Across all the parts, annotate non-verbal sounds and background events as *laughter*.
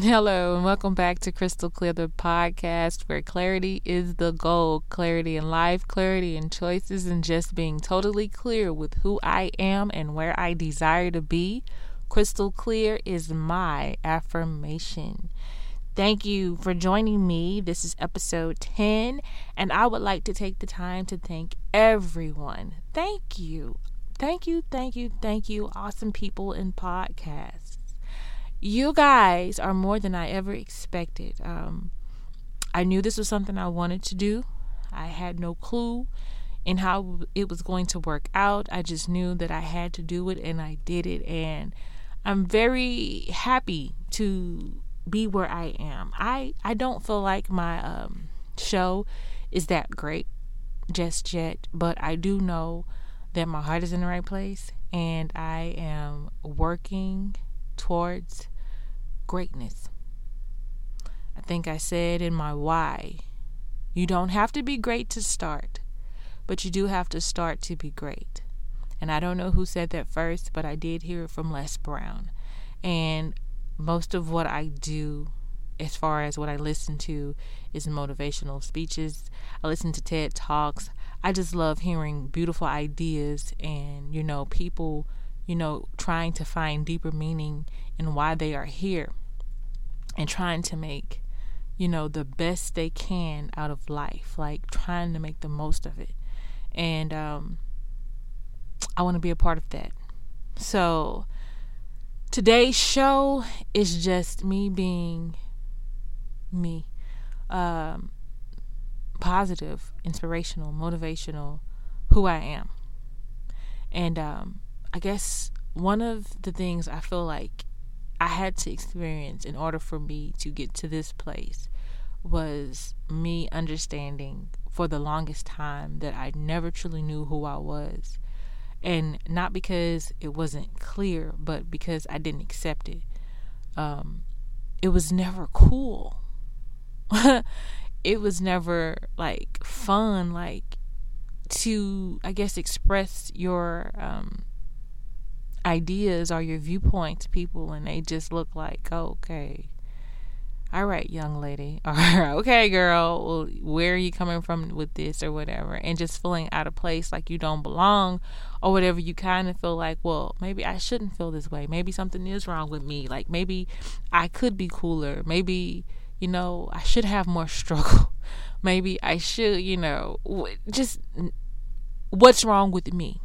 Hello, and welcome back to Crystal Clear, the podcast where clarity is the goal. Clarity in life, clarity in choices, and just being totally clear with who I am and where I desire to be. Crystal clear is my affirmation. Thank you for joining me. This is episode 10, and I would like to take the time to thank everyone. Thank you. Thank you, thank you, thank you, awesome people in podcasts. You guys are more than I ever expected. Um, I knew this was something I wanted to do. I had no clue in how it was going to work out. I just knew that I had to do it, and I did it. And I'm very happy to be where I am. I I don't feel like my um, show is that great just yet, but I do know that my heart is in the right place and I am working towards greatness. I think I said in my why, you don't have to be great to start, but you do have to start to be great. And I don't know who said that first, but I did hear it from Les Brown. And most of what I do as far as what I listen to is motivational speeches. I listen to TED Talks. I just love hearing beautiful ideas and, you know, people, you know, trying to find deeper meaning in why they are here and trying to make, you know, the best they can out of life, like trying to make the most of it. And um, I want to be a part of that. So today's show is just me being me. Um, positive, inspirational, motivational, who I am. And um, I guess one of the things I feel like I had to experience in order for me to get to this place was me understanding for the longest time that I never truly knew who I was. And not because it wasn't clear, but because I didn't accept it. Um, it was never cool. *laughs* it was never like fun, like to, I guess, express your um, ideas or your viewpoint to people and they just look like, oh, okay. All right, young lady. *laughs* Or okay, girl. Well, where are you coming from with this or whatever? And just feeling out of place, like you don't belong, or whatever. You kind of feel like, well, maybe I shouldn't feel this way. Maybe something is wrong with me. Like maybe I could be cooler. Maybe you know I should have more *laughs* struggle. maybe I should, you know, just what's wrong with me?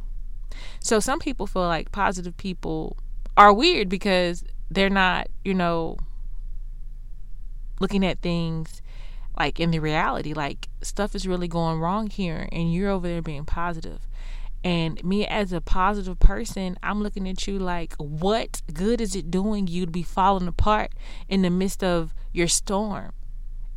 So some people feel like positive people are weird because they're not, you know, looking at things like in the reality. Like stuff is really going wrong here and you're over there being positive. And me as a positive person, I'm looking at you like, what good is it doing you to be falling apart in the midst of your storm?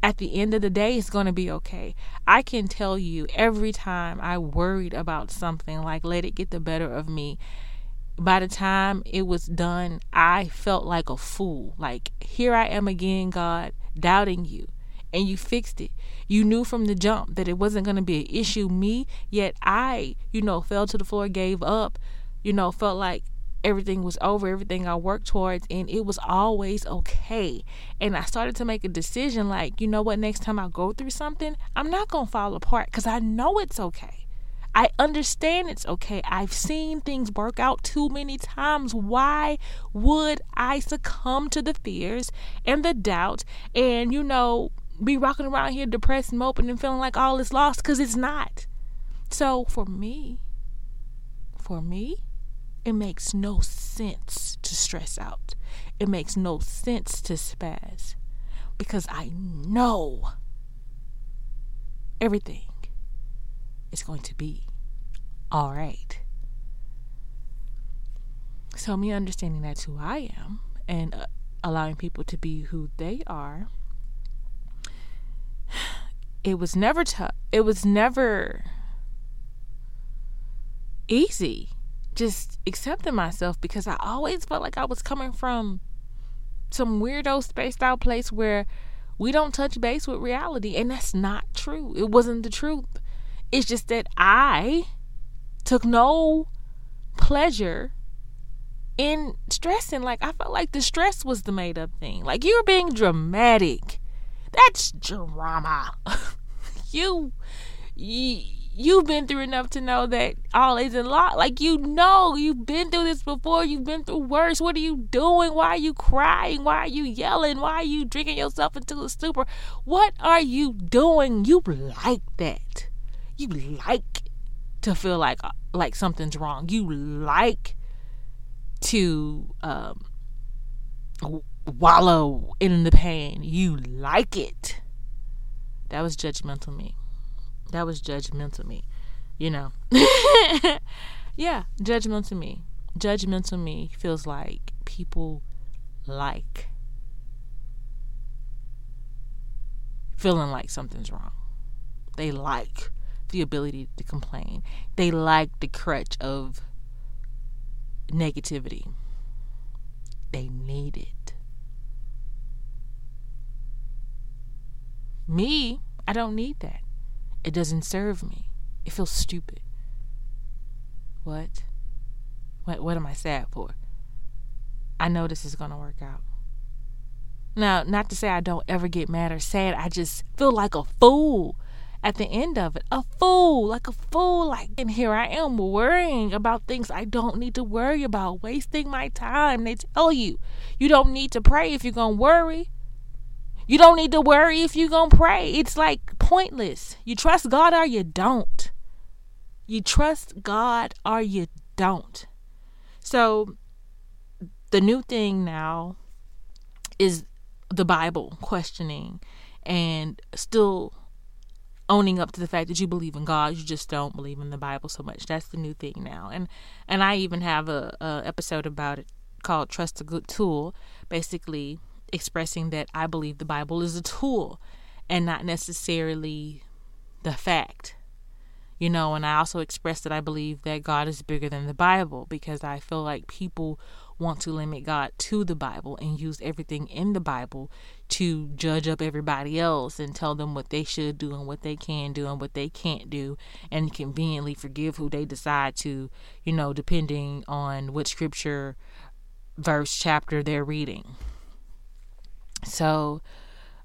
At the end of the day, it's going to be okay. I can tell you every time I worried about something, like let it get the better of me, by the time it was done, I felt like a fool. Like, here I am again, God, doubting you. And you fixed it. You knew from the jump that it wasn't going to be an issue, me, yet I, you know, fell to the floor, gave up, you know, felt like everything was over, everything I worked towards, and it was always okay. And I started to make a decision like, you know what, next time I go through something, I'm not going to fall apart because I know it's okay. I understand it's okay. I've seen things work out too many times. Why would I succumb to the fears and the doubt and, you know, be rocking around here depressed and moping and feeling like all is lost? Because it's not. So for me, for me, it makes no sense to stress out. It makes no sense to spaz because I know everything is going to be all right. So, me understanding that's who I am and uh, allowing people to be who they are, it was never tough. It was never easy just accepting myself because I always felt like I was coming from some weirdo spaced out place where we don't touch base with reality and that's not true. It wasn't the truth. It's just that I took no pleasure in stressing. Like I felt like the stress was the made up thing. Like you were being dramatic. That's drama. *laughs* you, you you've been through enough to know that all isn't lost. Like you know, you've been through this before. You've been through worse. What are you doing? Why are you crying? Why are you yelling? Why are you drinking yourself into a stupor? What are you doing? You like that. You like to feel like like something's wrong. You like to um, wallow in the pain. You like it. That was judgmental me. That was judgmental me. You know. *laughs* yeah, judgmental me. Judgmental me feels like people like feeling like something's wrong. They like the ability to complain. They like the crutch of negativity. They need it. Me, I don't need that. It doesn't serve me. It feels stupid. What? What what am I sad for? I know this is to work out. Now, not to say I don't ever get mad or sad, I just feel like a fool at the end of it. A fool, like a fool. Like, and here I am worrying about things I don't need to worry about, wasting my time. They tell you, you don't need to pray if you're to worry. You don't need to worry if you're going to pray. It's like pointless. You trust God or you don't. You trust God or you don't. So, the new thing now is the Bible questioning and still owning up to the fact that you believe in God, you just don't believe in the Bible so much. That's the new thing now. And and I even have a, a episode about it called Trust a Good Tool, basically expressing that I believe the Bible is a tool and not necessarily the fact. You know, and I also expressed that I believe that God is bigger than the Bible because I feel like people want to limit God to the Bible and use everything in the Bible to judge up everybody else and tell them what they should do and what they can do and what they can't do and conveniently forgive who they decide to, you know, depending on what scripture, verse, chapter they're reading. So,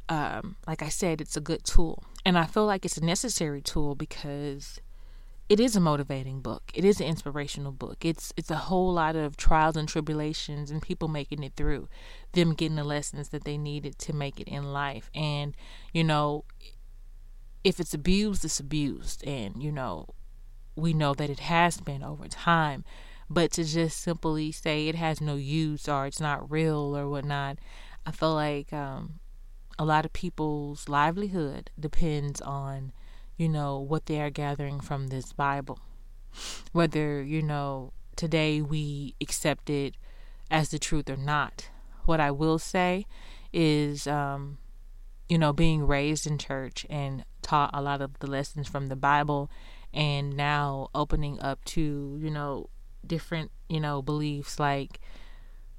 um, like I said, it's a good tool. And I feel like it's a necessary tool because it is a motivating book. It is an inspirational book. It's it's a whole lot of trials and tribulations and people making it through, them getting the lessons that they needed to make it in life. And you know, if it's abused, it's abused, and you know, we know that it has been over time. But to just simply say it has no use or it's not real or whatnot, I feel like um, a lot of people's livelihood depends on you know, what they are gathering from this Bible. Whether, you know, today we accept it as the truth or not. What I will say is, um, you know, being raised in church and taught a lot of the lessons from the Bible and now opening up to, you know, different, you know, beliefs like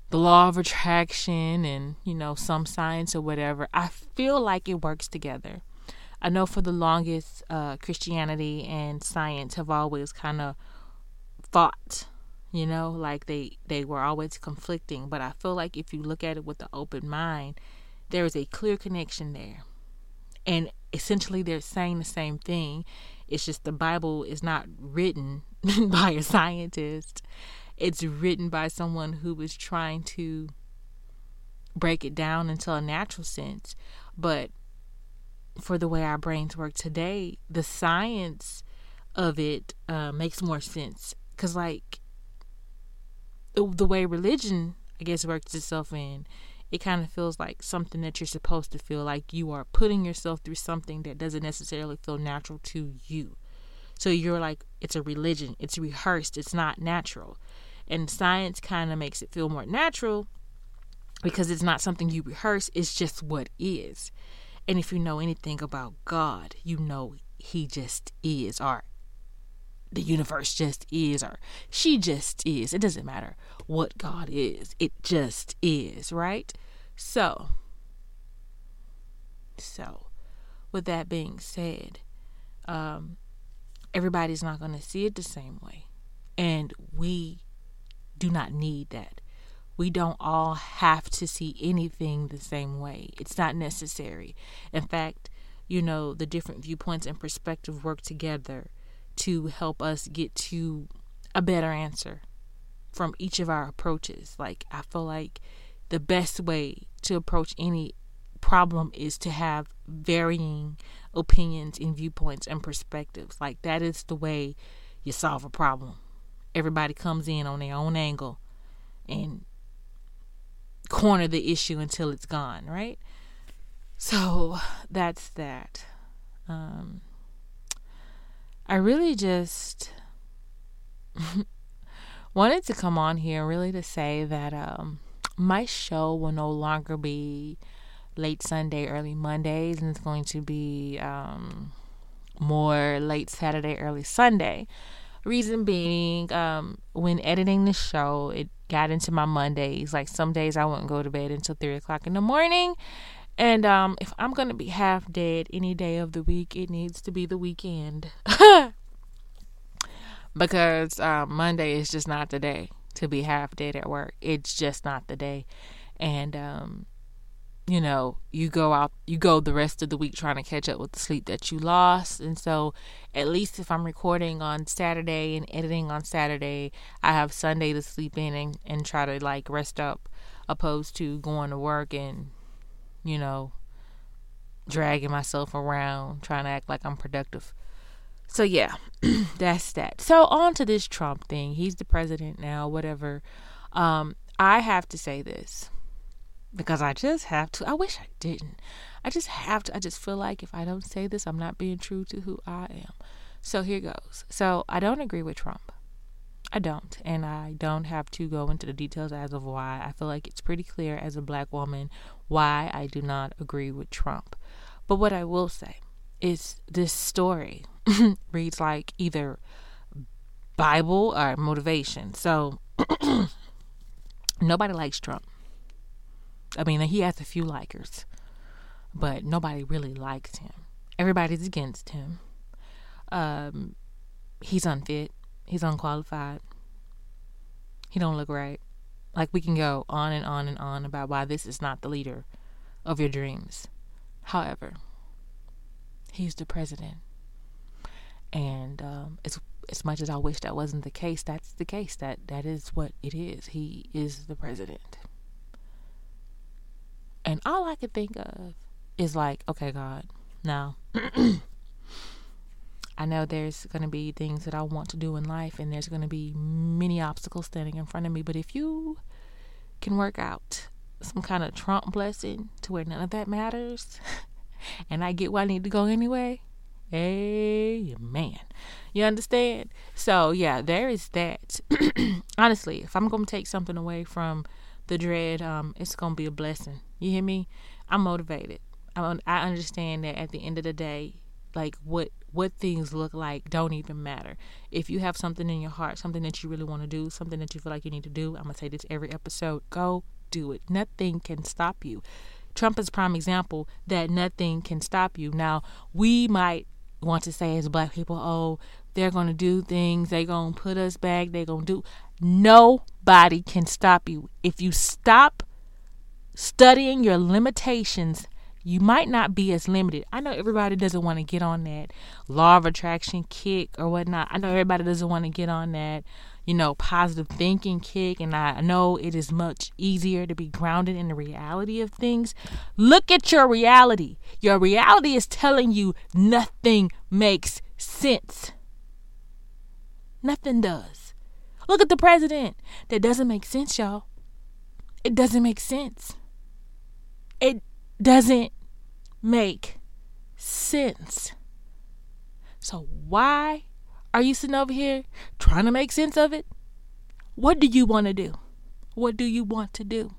the law of attraction and, you know, some science or whatever. I feel like it works together. I know for the longest, uh, Christianity and science have always kind of fought. You know, like they they were always conflicting. But I feel like if you look at it with an open mind, there is a clear connection there, and essentially they're saying the same thing. It's just the Bible is not written *laughs* by a scientist. It's written by someone who is trying to break it down into a natural sense. But for the way our brains work today, the science of it uh, makes more sense. Because, like, the way religion, I guess, works itself in, it kind of feels like something that you're supposed to feel like you are putting yourself through something that doesn't necessarily feel natural to you. So you're like, it's a religion, it's rehearsed, it's not natural. And science kind of makes it feel more natural because it's not something you rehearse, it's just what is. And if you know anything about God, you know He just is, or the universe just is, or she just is. It doesn't matter what God is, it just is, right? So, so, with that being said, um, everybody's not going to see it the same way. And we do not need that. we don't all have to see anything the same way. It's not necessary. In fact, you know, the different viewpoints and perspective work together to help us get to a better answer from each of our approaches. Like, I feel like the best way to approach any problem is to have varying opinions and viewpoints and perspectives. Like, that is the way you solve a problem. Everybody comes in on their own angle and corner the issue until it's gone, right? So that's that. Um, I really just *laughs* wanted to come on here really to say that um, my show will no longer be late Sunday, early Mondays, and it's going to be um, more late Saturday, early Sunday. Reason being, um, when editing the show, it got into my Mondays. Like some days I wouldn't go to bed until three o'clock in the morning. And um, if I'm gonna be half dead any day of the week, it needs to be the weekend. *laughs* because um, Monday is just not the day to be half dead at work. It's just not the day. And um, you know, you go out, you go the rest of the week trying to catch up with the sleep that you lost. And so, at least if I'm recording on Saturday and editing on Saturday, I have Sunday to sleep in and, and try to like rest up, opposed to going to work and, you know, dragging myself around trying to act like I'm productive. So, yeah, *clears throat* that's that. So, on to this Trump thing. He's the president now, whatever. Um, I have to say this because I just have to. I wish I didn't. I just have to. I just feel like if I don't say this, I'm not being true to who I am. So here goes. So I don't agree with Trump. I don't. And I don't have to go into the details as of why. I feel like it's pretty clear as a black woman why I do not agree with Trump. But what I will say is this story *laughs* reads like either Bible or motivation. So *clears throat* nobody likes Trump. I mean, he has a few likers, but nobody really likes him. Everybody's against him. Um, he's unfit. He's unqualified. He don't look right. Like we can go on and on and on about why this is not the leader of your dreams. However, he's the president, and um, as as much as I wish that wasn't the case, that's the case. That that is what it is. He is the president. And all I could think of is like, okay, God, now *clears throat* I know there's going to be things that I want to do in life, and there's going to be many obstacles standing in front of me. But if you can work out some kind of Trump blessing to where none of that matters, *laughs* and I get where I need to go anyway, amen. You understand? So, yeah, there is that. *clears throat* Honestly, if I'm going to take something away from the dread, um, it's gonna be a blessing. You hear me? I'm motivated. I I understand that at the end of the day, like what what things look like don't even matter. If you have something in your heart, something that you really want to do, something that you feel like you need to do, I'm gonna say this every episode. Go do it. Nothing can stop you. Trump is prime example that nothing can stop you. Now we might want to say as black people, oh, they're gonna do things, they're gonna put us back, they're gonna do Nobody can stop you. If you stop studying your limitations, you might not be as limited. I know everybody doesn't want to get on that law of attraction kick or whatnot. I know everybody doesn't want to get on that, you know, positive thinking kick. And I know it is much easier to be grounded in the reality of things. Look at your reality. Your reality is telling you nothing makes sense. Nothing does. Look at the president. That doesn't make sense, y'all. It doesn't make sense. It doesn't make sense. So, why are you sitting over here trying to make sense of it? What do you want to do? What do you want to do?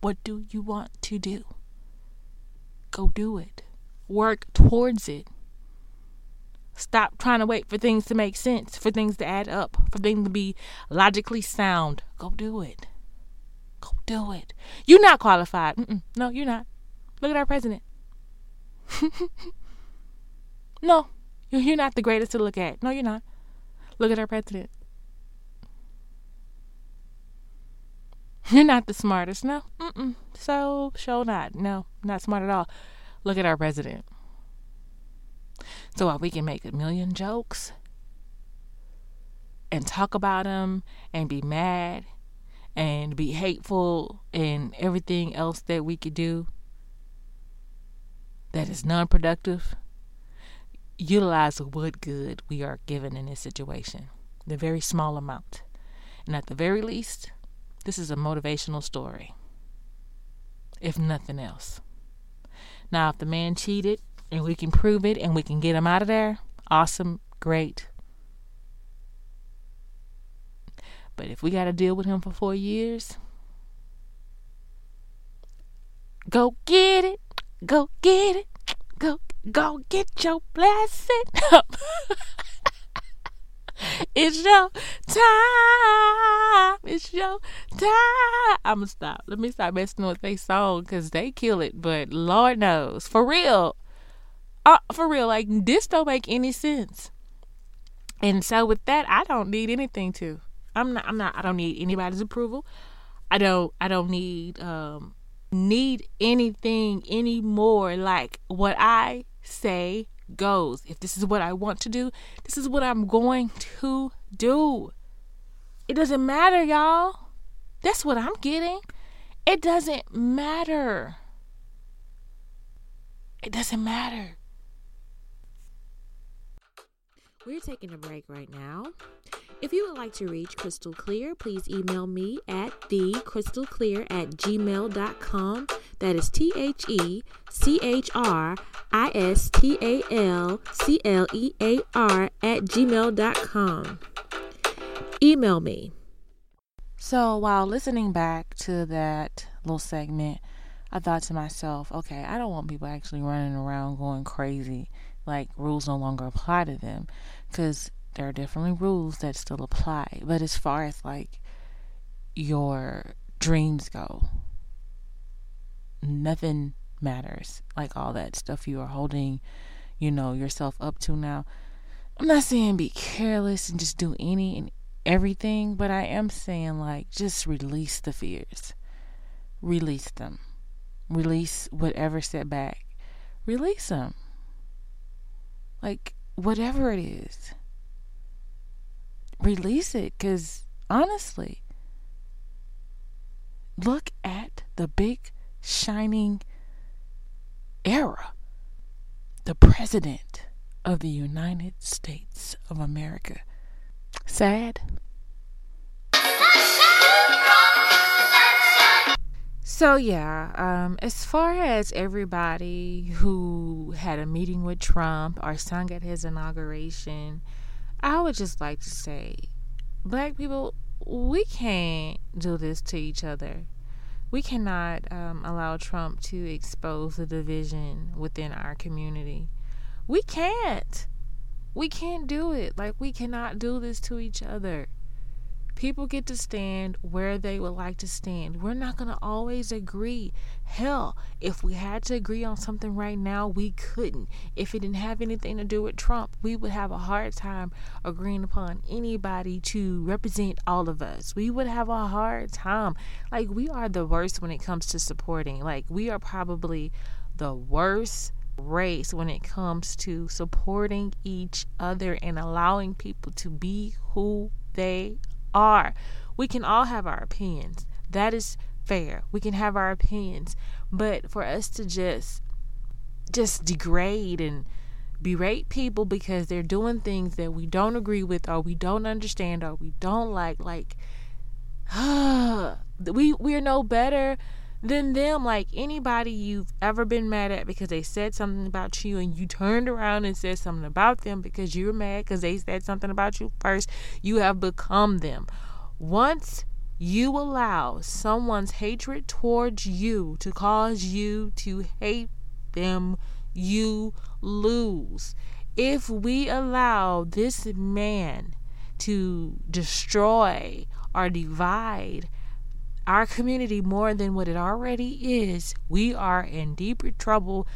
What do you want to do? Go do it. Work towards it. Stop trying to wait for things to make sense, for things to add up, for things to be logically sound. Go do it. Go do it. You're not qualified. Mm-mm. No, you're not. Look at our president. *laughs* no, you're not the greatest to look at. No, you're not. Look at our president. You're not the smartest. No. Mm-mm. So, show not. No, not smart at all. Look at our president. So while we can make a million jokes and talk about them and be mad and be hateful and everything else that we could do that is non productive, utilize what good we are given in this situation. The very small amount. And at the very least, this is a motivational story, if nothing else. Now, if the man cheated and we can prove it and we can get him out of there, awesome, great. But if we got to deal with him for four years, go get it, go get it, go go get your blessing. *laughs* it's your time. It's your time. I'ma stop. Let me stop messing with their song because they kill it. But Lord knows, for real, uh, for real, like this don't make any sense. And so with that, I don't need anything to. I'm not. I'm not. I don't need anybody's approval. I don't. I don't need um need anything anymore. Like what I say goes. If this is what I want to do, this is what I'm going to do. It doesn't matter, y'all. That's what I'm getting. It doesn't matter. It doesn't matter. We're taking a break right now. If you would like to reach Crystal Clear, please email me at thecrystalclear at gmail.com. That is T H E C H R I S T A L C L E A R at gmail.com. Email me. So while listening back to that little segment, I thought to myself, okay, I don't want people actually running around going crazy like rules no longer apply to them because there are definitely rules that still apply. But as far as like your dreams go, nothing matters. Like all that stuff you are holding, you know, yourself up to now. I'm not saying be careless and just do any and everything, but I am saying like just release the fears. Release them. Release whatever setback. Release them. Like whatever it is release it because honestly, look at the big shining era. The President of the United States of America. Sad? So yeah, um, as far as everybody who had a meeting with Trump or sung at his inauguration, I would just like to say, black people, we can't do this to each other. We cannot um, allow Trump to expose the division within our community. We can't. We can't do it. Like, we cannot do this to each other. People get to stand where they would like to stand. We're not going to always agree. Hell, if we had to agree on something right now, we couldn't. If it didn't have anything to do with Trump, we would have a hard time agreeing upon anybody to represent all of us. We would have a hard time. Like, we are the worst when it comes to supporting. Like, we are probably the worst race when it comes to supporting each other and allowing people to be who they are. We can all have our opinions. That is fair. We can have our opinions. But for us to just just degrade and berate people because they're doing things that we don't agree with or we don't understand or we don't like like *sighs* we we're no better than them like anybody you've ever been mad at because they said something about you and you turned around and said something about them because you're mad because they said something about you first you have become them. Once you allow someone's hatred towards you to cause you to hate them you lose. If we allow this man to destroy or divide our community more than what it already is, we are in deeper trouble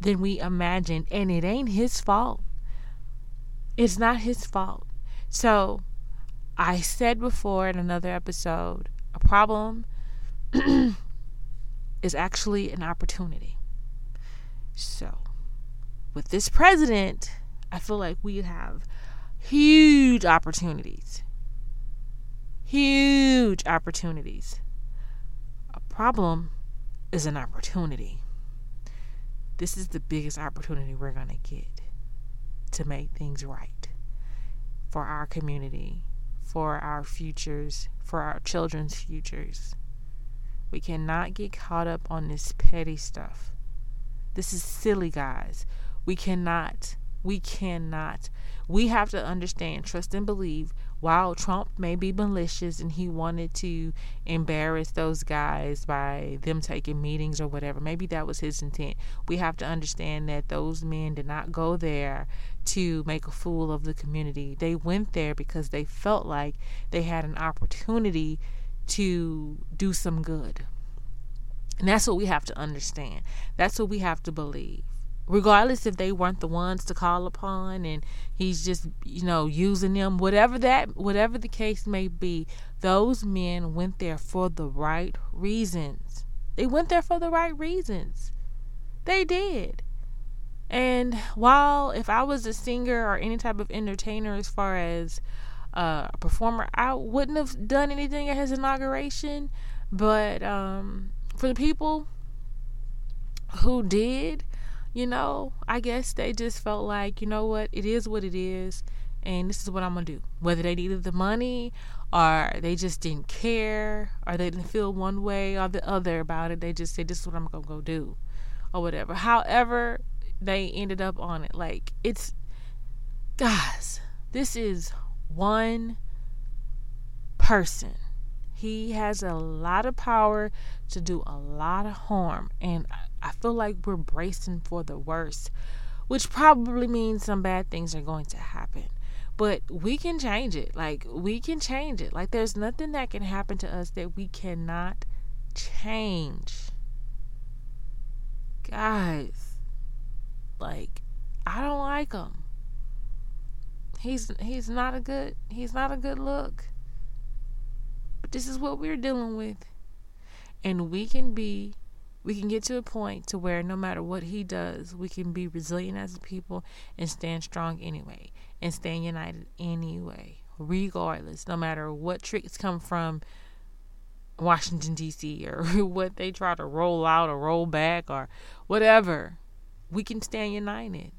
than we imagined. And it ain't his fault. It's not his fault. So, I said before in another episode a problem *clears throat* is actually an opportunity. So, with this president, I feel like we have huge opportunities. Huge opportunities. Problem is an opportunity. This is the biggest opportunity we're going to get to make things right for our community, for our futures, for our children's futures. We cannot get caught up on this petty stuff. This is silly, guys. We cannot. We cannot. We have to understand, trust, and believe. While Trump may be malicious and he wanted to embarrass those guys by them taking meetings or whatever, maybe that was his intent. We have to understand that those men did not go there to make a fool of the community. They went there because they felt like they had an opportunity to do some good. And that's what we have to understand. That's what we have to believe. Regardless if they weren't the ones to call upon and he's just, you know, using them, whatever that whatever the case may be, those men went there for the right reasons. They went there for the right reasons. They did. And while if I was a singer or any type of entertainer as far as uh, a performer, I wouldn't have done anything at his inauguration. But um, for the people who did, you know, I guess they just felt like, you know what, it is what it is, and this is what I'm gonna do. Whether they needed the money or they just didn't care or they didn't feel one way or the other about it, they just said, This is what I'm gonna go do or whatever. However, they ended up on it. Like, it's, guys, this is one person. He has a lot of power to do a lot of harm. And I feel like we're bracing for the worst, which probably means some bad things are going to happen. But we can change it. Like, we can change it. Like, there's nothing that can happen to us that we cannot change. Guys, like, I don't like him. He's he's not a good he's not a good look. But this is what we're dealing with. And we can be we can get to a point to where no matter what he does, we can be resilient as a people and stand strong anyway and stand united anyway, regardless, no matter what tricks come from Washington D.C. or *laughs* what they try to roll out or roll back or whatever. We can stand united.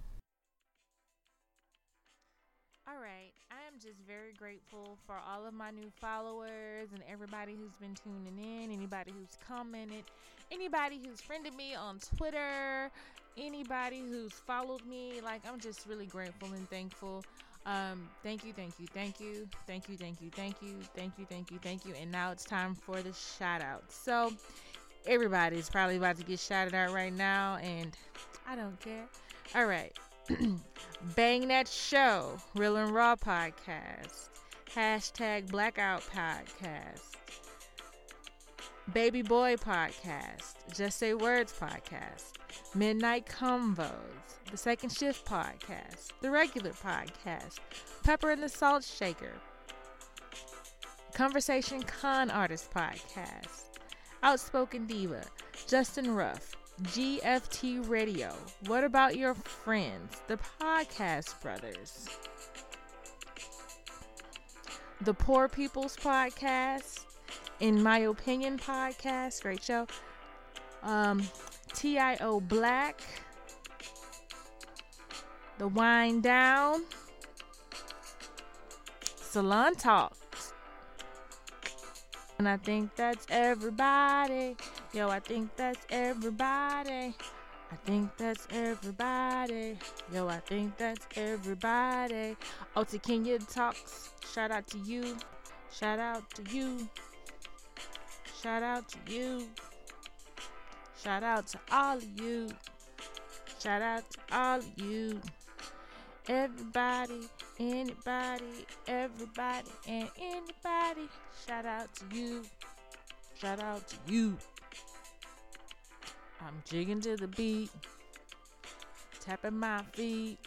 Just very grateful for all of my new followers and everybody who's been tuning in, anybody who's commented, anybody who's friended me on Twitter, anybody who's followed me. Like, I'm just really grateful and thankful. Um, thank you, thank you, thank you, thank you, thank you, thank you, thank you, thank you, thank you. And now it's time for the shout out. So, everybody's probably about to get shouted out right now, and I don't care. All right. *clears throat* Bang That Show, Real and Raw Podcast, hashtag Blackout Podcast, Baby Boy Podcast, Just Say Words Podcast, Midnight Combos, The Second Shift Podcast, The Regular Podcast, Pepper and the Salt Shaker, Conversation Con Artist Podcast, Outspoken Diva, Justin Ruff, GFT Radio. What about your friends, the Podcast Brothers? The Poor People's Podcast, In My Opinion Podcast, great show. Um, TIO Black, The Wind Down, Salon Talk. And I think that's everybody. Yo, I think that's everybody. I think that's everybody. Yo, I think that's everybody. Oh, to Kenya Talks. Shout out to you. Shout out to you. Shout out to you. Shout out to all of you. Shout out to all of you. Everybody, anybody, everybody, and anybody. Shout out to you. Shout out to you. I'm jigging to the beat, tapping my feet,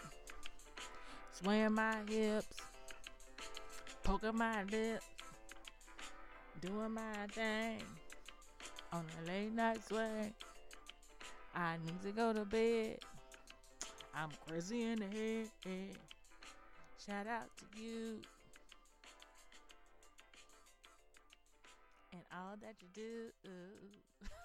swaying my hips, poking my lips, doing my thing. on a late night swing. I need to go to bed. I'm crazy in the head. Shout out to you. And all that you do.